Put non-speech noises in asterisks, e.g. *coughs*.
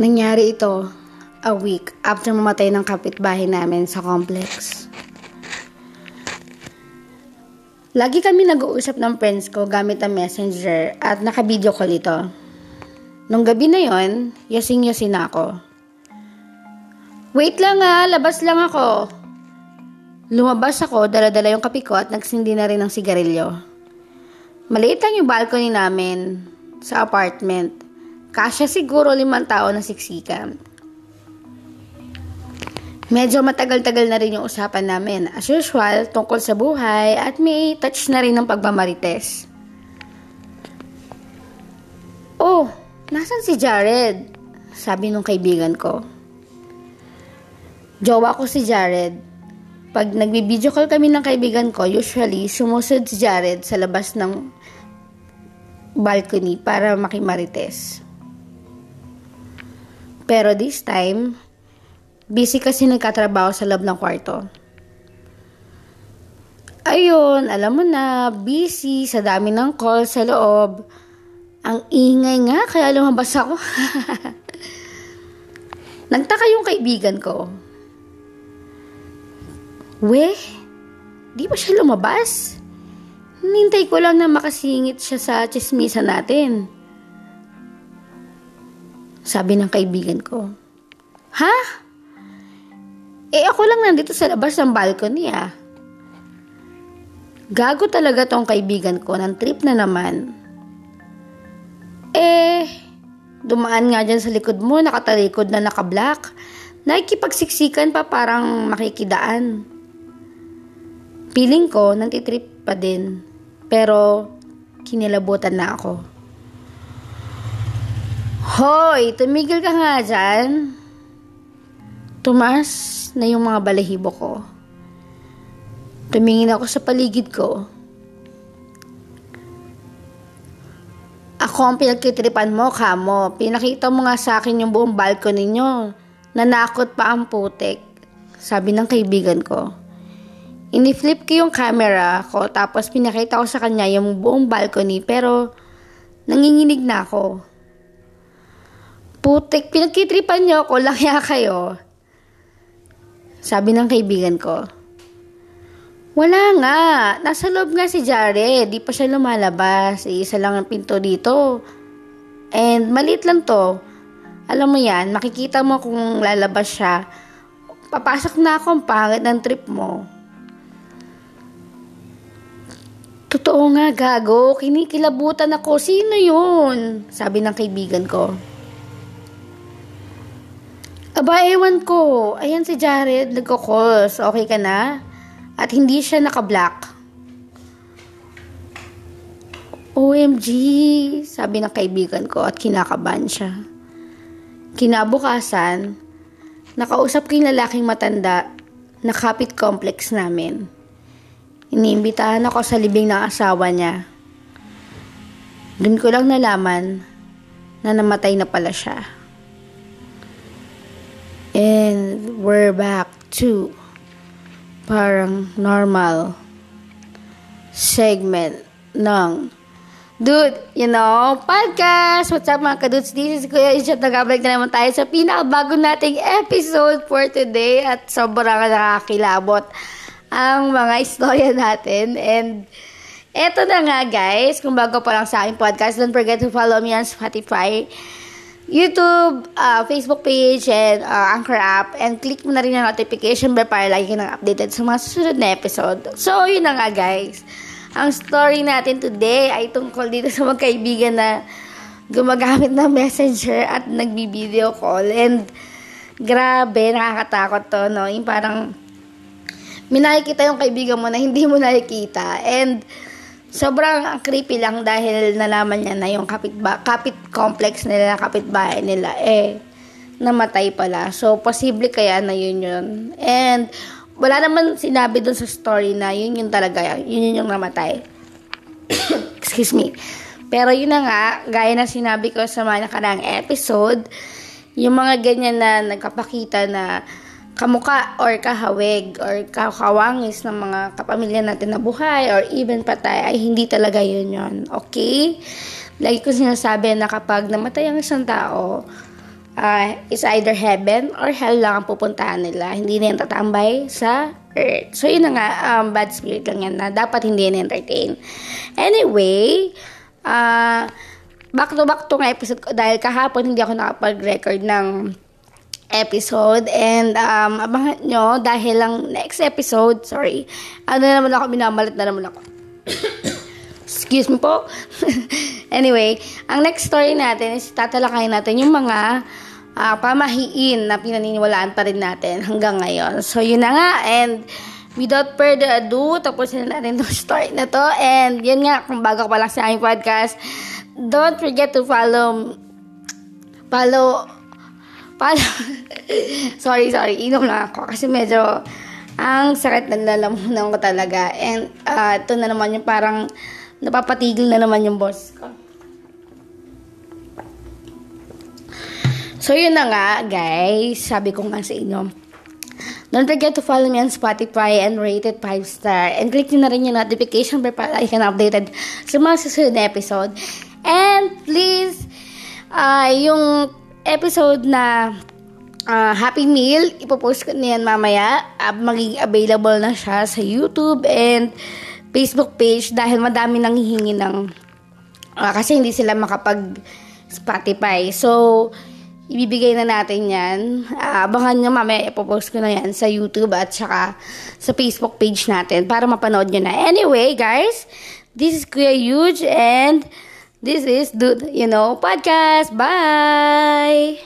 Nangyari ito a week after mamatay ng kapitbahay namin sa complex. Lagi kami nag-uusap ng friends ko gamit ang messenger at naka-video call ito. Nung gabi na yon, yasing-yasin ako. Wait lang ah, labas lang ako. Lumabas ako, dala-dala yung kape ko at nagsindi na rin ng sigarilyo. Maliit lang yung balcony namin sa apartment. Kasya siguro limang tao na siksikan. Medyo matagal-tagal na rin yung usapan namin. As usual, tungkol sa buhay at may touch na rin ng pagmamarites. Oh, nasan si Jared? Sabi nung kaibigan ko. Jowa ko si Jared. Pag nagbi-video call kami ng kaibigan ko, usually sumusod si Jared sa labas ng balcony para makimarites. Pero this time, busy kasi nagkatrabaho sa loob ng kwarto. Ayun, alam mo na, busy sa dami ng call sa loob. Ang ingay nga, kaya lumabas ako. *laughs* Nagtaka yung kaibigan ko. We, di ba siya lumabas? Nintay ko lang na makasingit siya sa chismisa natin. Sabi ng kaibigan ko. Ha? Eh ako lang nandito sa labas ng balcony ah. Gago talaga tong kaibigan ko ng trip na naman. Eh, dumaan nga dyan sa likod mo, nakatalikod na nakablock. Nakikipagsiksikan pa parang makikidaan. Feeling ko, nantitrip pa din. Pero, kinilabutan na ako. Hoy, tumigil ka nga dyan. Tumas na yung mga balahibo ko. Tumingin ako sa paligid ko. Ako ang pinagkitripan mo, kamo. Pinakita mo nga sa akin yung buong balcony nyo. Nanakot pa ang putik. Sabi ng kaibigan ko. Ini-flip ko yung camera ko tapos pinakita ko sa kanya yung buong balcony pero nanginginig na ako. Putik, pinagkitripan niyo ako, *laughs* langya kayo. Sabi ng kaibigan ko. Wala nga, nasa loob nga si Jared, di pa siya lumalabas, isa lang ang pinto dito. And maliit lang to. Alam mo yan, makikita mo kung lalabas siya. Papasok na ako ang pangit ng trip mo. Totoo nga, gago. Kinikilabutan ako. Sino yun? Sabi ng kaibigan ko. Aba, ewan ko. Ayan si Jared, nagko-calls. Okay ka na? At hindi siya naka-black. OMG, sabi ng kaibigan ko at kinakabahan siya. Kinabukasan, nakausap ko yung lalaking matanda na kapit complex namin. Iniimbitahan ako sa libing ng asawa niya. Doon ko lang nalaman na namatay na pala siya. And we're back to parang normal segment ng Dude, you know, podcast. What's up mga kadudes? This is Kuya Ishat. Nag-upload na naman tayo sa pinakabago nating episode for today at sobrang nakakilabot ang mga istorya natin. And eto na nga guys, kung bago pa lang sa aking podcast, don't forget to follow me on Spotify, YouTube, uh, Facebook page, and uh, Anchor app. And click mo na rin ang notification bell para lagi ka nang updated sa mga susunod na episode. So, yun na nga guys. Ang story natin today ay tungkol dito sa magkaibigan na gumagamit ng messenger at nagbi-video call. And grabe, nakakatakot to, no? Yung parang may nakikita yung kaibigan mo na hindi mo nakikita. And sobrang creepy lang dahil nalaman niya na yung kapit, kapit complex nila, kapitbahay nila, eh, namatay pala. So, posible kaya na yun yun. And, wala naman sinabi dun sa story na yun yun talaga, yun yun yung namatay. *coughs* Excuse me. Pero yun na nga, gaya na sinabi ko sa mga nakarang episode, yung mga ganyan na nagkapakita na kamuka or kahawig or kakawangis ng mga kapamilya natin na buhay or even patay ay hindi talaga yun yun. Okay? Lagi ko sinasabi na kapag namatay ang isang tao, uh, is either heaven or hell lang ang pupuntahan nila. Hindi na yan tatambay sa earth. So, yun na nga, um, bad spirit lang yan na dapat hindi yan entertain. Anyway, uh, back to back to nga episode ko dahil kahapon hindi ako nakapag-record ng episode and um, abangan nyo dahil lang next episode, sorry, ano na naman ako, minamalat na naman ako. *coughs* Excuse me po. *laughs* anyway, ang next story natin is tatalakayin natin yung mga uh, pamahiin na pinaniniwalaan pa rin natin hanggang ngayon. So, yun na nga. And without further ado, tapos na natin *laughs* itong story na to. And yun nga, kung bago pa lang sa aming podcast, don't forget to follow follow follow *laughs* sorry, sorry. Inom lang ako kasi medyo ang sakit ng lalamunan ko talaga. And uh, ito na naman yung parang napapatigil na naman yung boss ko. So, yun na nga, guys. Sabi ko nga sa inyo. Don't forget to follow me on Spotify and rate it 5 star. And click nyo na rin yung notification bell para I can updated sa mga susunod na episode. And please, uh, yung episode na uh, Happy Meal, ipopost ko na yan mamaya. Uh, magiging available na siya sa YouTube and Facebook page dahil madami nang hihingi ng uh, kasi hindi sila makapag Spotify. So, ibibigay na natin yan. Uh, abangan nyo mamaya ipopost ko na yan sa YouTube at saka sa Facebook page natin para mapanood nyo na. Anyway, guys, this is Kuya Huge and this is Dude, you know, podcast. Bye!